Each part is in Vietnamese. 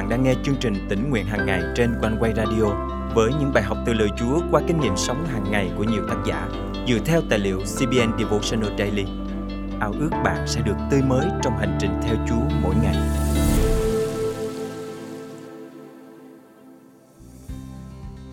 bạn đang nghe chương trình tỉnh nguyện hàng ngày trên quanh quay radio với những bài học từ lời Chúa qua kinh nghiệm sống hàng ngày của nhiều tác giả dựa theo tài liệu CBN Devotional Daily. Ao ước bạn sẽ được tươi mới trong hành trình theo Chúa mỗi ngày.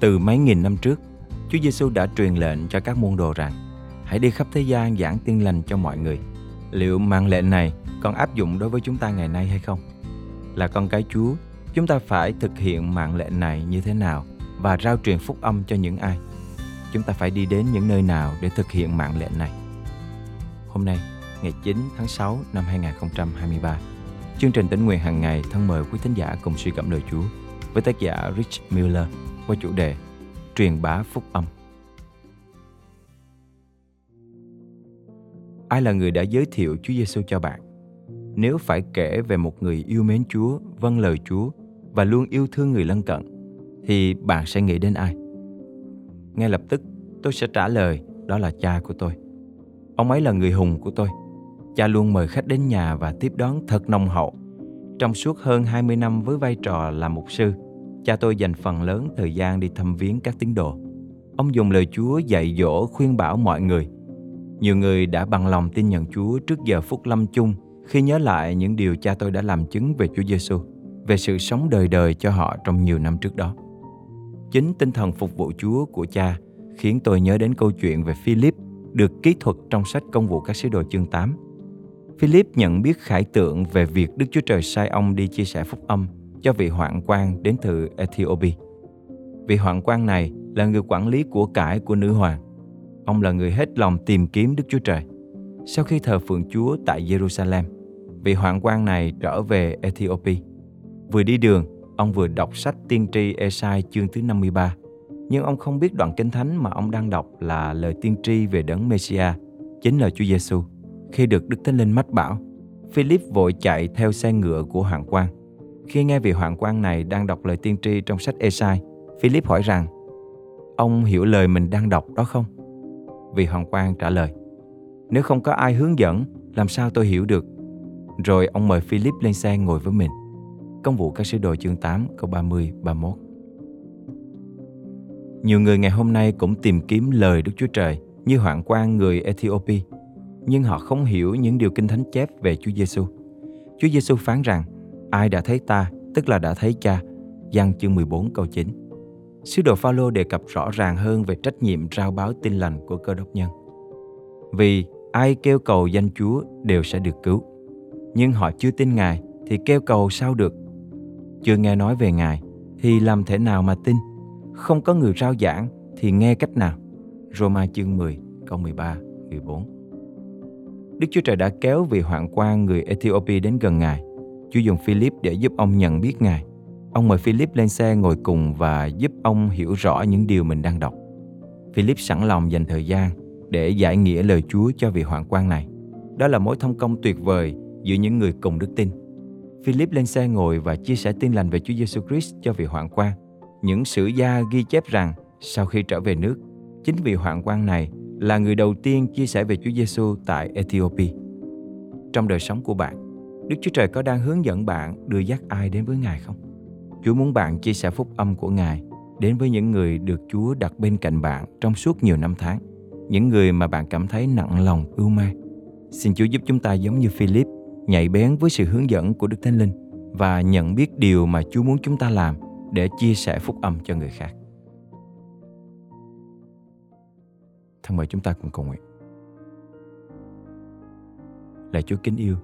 Từ mấy nghìn năm trước, Chúa Giêsu đã truyền lệnh cho các môn đồ rằng hãy đi khắp thế gian giảng tiên lành cho mọi người. Liệu mạng lệnh này còn áp dụng đối với chúng ta ngày nay hay không? Là con cái Chúa, chúng ta phải thực hiện mạng lệnh này như thế nào và rao truyền phúc âm cho những ai? Chúng ta phải đi đến những nơi nào để thực hiện mạng lệnh này? Hôm nay, ngày 9 tháng 6 năm 2023, chương trình tính nguyện hàng ngày thân mời quý thính giả cùng suy gẫm lời Chúa với tác giả Rich Miller qua chủ đề Truyền bá phúc âm. Ai là người đã giới thiệu Chúa Giêsu cho bạn? Nếu phải kể về một người yêu mến Chúa, vâng lời Chúa và luôn yêu thương người lân cận, thì bạn sẽ nghĩ đến ai? Ngay lập tức, tôi sẽ trả lời đó là cha của tôi. Ông ấy là người hùng của tôi. Cha luôn mời khách đến nhà và tiếp đón thật nồng hậu. Trong suốt hơn 20 năm với vai trò là mục sư, cha tôi dành phần lớn thời gian đi thăm viếng các tín đồ. Ông dùng lời Chúa dạy dỗ khuyên bảo mọi người. Nhiều người đã bằng lòng tin nhận Chúa trước giờ phút lâm chung khi nhớ lại những điều cha tôi đã làm chứng về Chúa Giêsu, về sự sống đời đời cho họ trong nhiều năm trước đó. Chính tinh thần phục vụ Chúa của cha khiến tôi nhớ đến câu chuyện về Philip được ký thuật trong sách Công vụ các sứ đồ chương 8. Philip nhận biết khải tượng về việc Đức Chúa Trời sai ông đi chia sẻ phúc âm cho vị hoạn quan đến từ Ethiopia. Vị hoạn quan này là người quản lý của cải của nữ hoàng. Ông là người hết lòng tìm kiếm Đức Chúa Trời. Sau khi thờ phượng Chúa tại Jerusalem, vị hoạn quan này trở về Ethiopia. Vừa đi đường, ông vừa đọc sách tiên tri Esai chương thứ 53. Nhưng ông không biết đoạn kinh thánh mà ông đang đọc là lời tiên tri về đấng Messiah, chính là Chúa Giêsu. Khi được Đức Thánh Linh mách bảo, Philip vội chạy theo xe ngựa của hoàng quan. Khi nghe vị hoàng quan này đang đọc lời tiên tri trong sách Esai, Philip hỏi rằng, ông hiểu lời mình đang đọc đó không? Vị hoàng quan trả lời, nếu không có ai hướng dẫn, làm sao tôi hiểu được? Rồi ông mời Philip lên xe ngồi với mình. Công vụ các sứ đồ chương 8 câu 30 31. Nhiều người ngày hôm nay cũng tìm kiếm lời Đức Chúa Trời như hoạn quan người Ethiopia, nhưng họ không hiểu những điều Kinh Thánh chép về Chúa Giêsu. Chúa Giêsu phán rằng, ai đã thấy ta, tức là đã thấy cha. Giăng chương 14 câu 9. Sứ đồ Phaolô đề cập rõ ràng hơn về trách nhiệm rao báo tin lành của cơ đốc nhân. Vì ai kêu cầu danh Chúa đều sẽ được cứu. Nhưng họ chưa tin Ngài thì kêu cầu sao được? Chưa nghe nói về Ngài, thì làm thể nào mà tin? Không có người rao giảng thì nghe cách nào? Roma chương 10 câu 13 14 Đức Chúa Trời đã kéo vị hoạn quan người Ethiopia đến gần Ngài. Chúa dùng Philip để giúp ông nhận biết Ngài. Ông mời Philip lên xe ngồi cùng và giúp ông hiểu rõ những điều mình đang đọc. Philip sẵn lòng dành thời gian để giải nghĩa lời Chúa cho vị hoạn quan này. Đó là mối thông công tuyệt vời giữa những người cùng đức tin. Philip lên xe ngồi và chia sẻ tin lành về Chúa Giêsu Christ cho vị hoạn quan. Những sử gia ghi chép rằng sau khi trở về nước, chính vị hoạn quan này là người đầu tiên chia sẻ về Chúa Giêsu tại Ethiopia. Trong đời sống của bạn, Đức Chúa Trời có đang hướng dẫn bạn đưa dắt ai đến với Ngài không? Chúa muốn bạn chia sẻ phúc âm của Ngài đến với những người được Chúa đặt bên cạnh bạn trong suốt nhiều năm tháng, những người mà bạn cảm thấy nặng lòng ưu ma. Xin Chúa giúp chúng ta giống như Philip, nhạy bén với sự hướng dẫn của Đức Thánh Linh và nhận biết điều mà Chúa muốn chúng ta làm để chia sẻ phúc âm cho người khác. Thân mời chúng ta cùng cầu nguyện. Lạy Chúa kính yêu,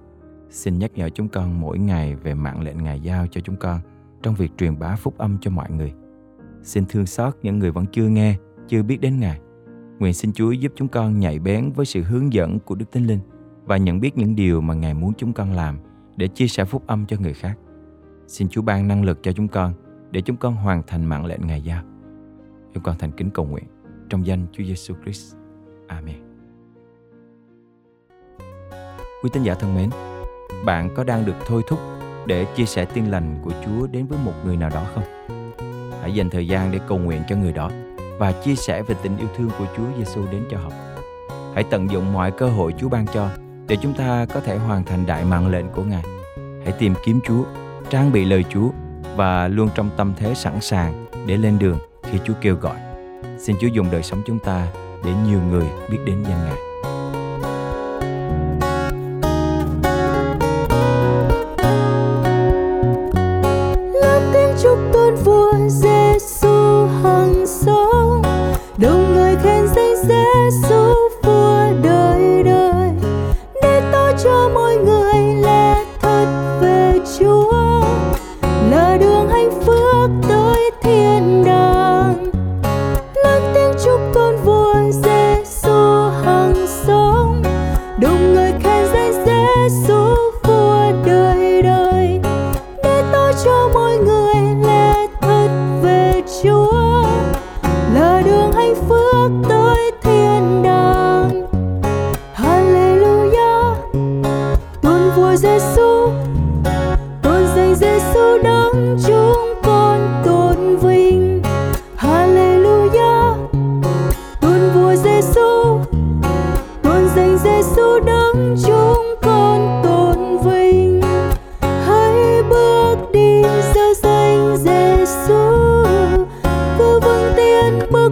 xin nhắc nhở chúng con mỗi ngày về mạng lệnh Ngài giao cho chúng con trong việc truyền bá phúc âm cho mọi người. Xin thương xót những người vẫn chưa nghe, chưa biết đến Ngài. Nguyện xin Chúa giúp chúng con nhạy bén với sự hướng dẫn của Đức Thánh Linh và nhận biết những điều mà Ngài muốn chúng con làm để chia sẻ phúc âm cho người khác. Xin Chúa ban năng lực cho chúng con để chúng con hoàn thành mạng lệnh Ngài giao. Chúng con thành kính cầu nguyện trong danh Chúa Giêsu Christ. Amen. Quý tín giả thân mến, bạn có đang được thôi thúc để chia sẻ tin lành của Chúa đến với một người nào đó không? Hãy dành thời gian để cầu nguyện cho người đó và chia sẻ về tình yêu thương của Chúa Giêsu đến cho họ. Hãy tận dụng mọi cơ hội Chúa ban cho để chúng ta có thể hoàn thành đại mạng lệnh của Ngài. Hãy tìm kiếm Chúa, trang bị lời Chúa và luôn trong tâm thế sẵn sàng để lên đường khi Chúa kêu gọi. Xin Chúa dùng đời sống chúng ta để nhiều người biết đến danh Ngài.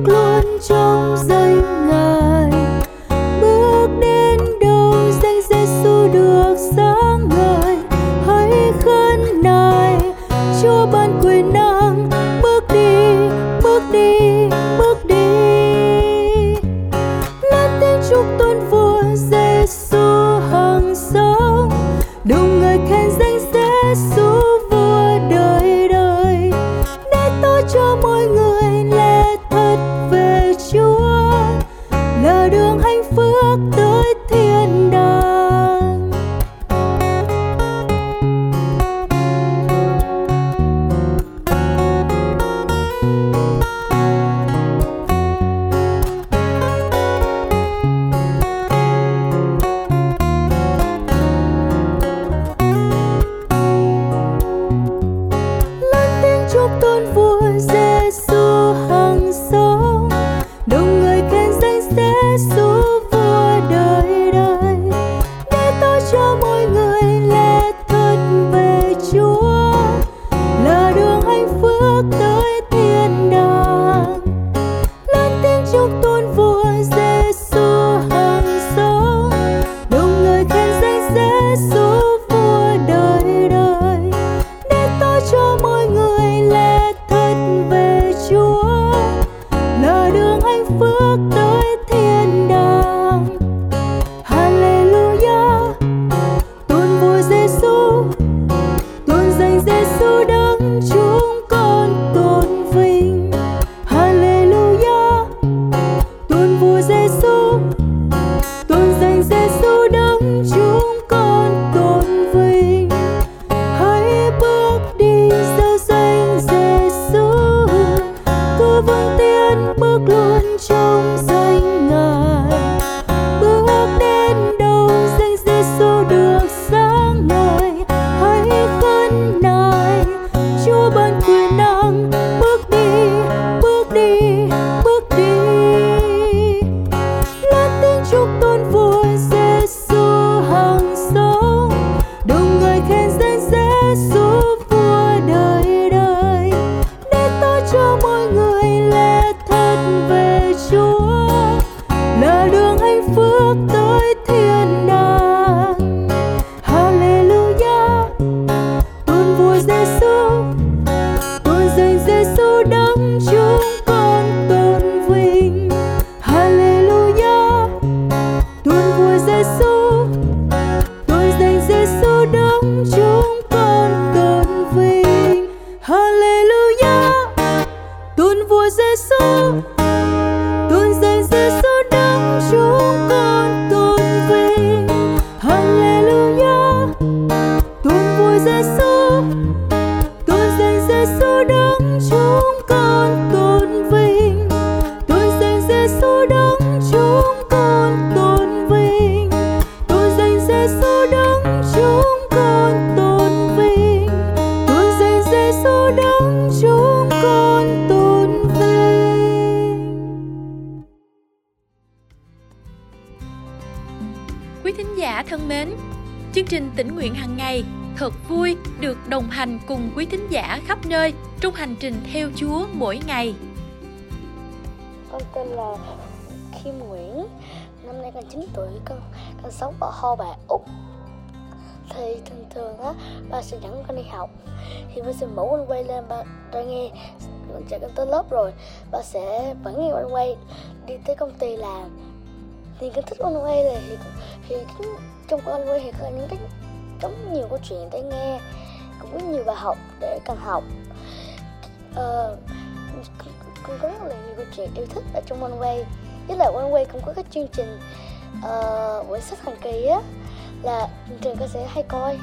Luôn trong giấc thân mến, chương trình tỉnh nguyện hàng ngày thật vui được đồng hành cùng quý thính giả khắp nơi trong hành trình theo Chúa mỗi ngày. Con tên là Kim Nguyễn, năm nay con 9 tuổi, con con sống ở Ho Bà, Úc. Thì thường thường á, ba sẽ dẫn con đi học. Thì ba sẽ mẫu con quay lên ba ra nghe con chạy con tới lớp rồi ba sẽ vẫn nghe con quay đi tới công ty làm thì con thích quanh này thì thì trong quanh thì có những cách rất nhiều câu chuyện để nghe cũng có nhiều bài học để cần học. Ờ, con có rất là nhiều câu chuyện yêu thích ở trong oneway với lại One cũng có các chương trình uh, quyển sách hàng kỳ á là trường con sẽ hay coi.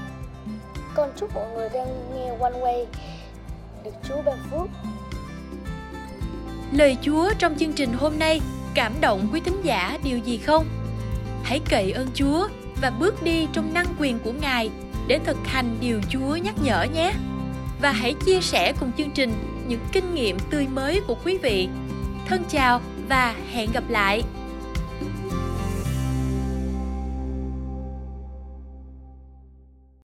Con chúc mọi người đang nghe One Way. Được Chúa ban phước. Lời Chúa trong chương trình hôm nay cảm động quý thính giả điều gì không? Hãy cậy ơn Chúa và bước đi trong năng quyền của Ngài để thực hành điều Chúa nhắc nhở nhé. Và hãy chia sẻ cùng chương trình những kinh nghiệm tươi mới của quý vị. Thân chào và hẹn gặp lại.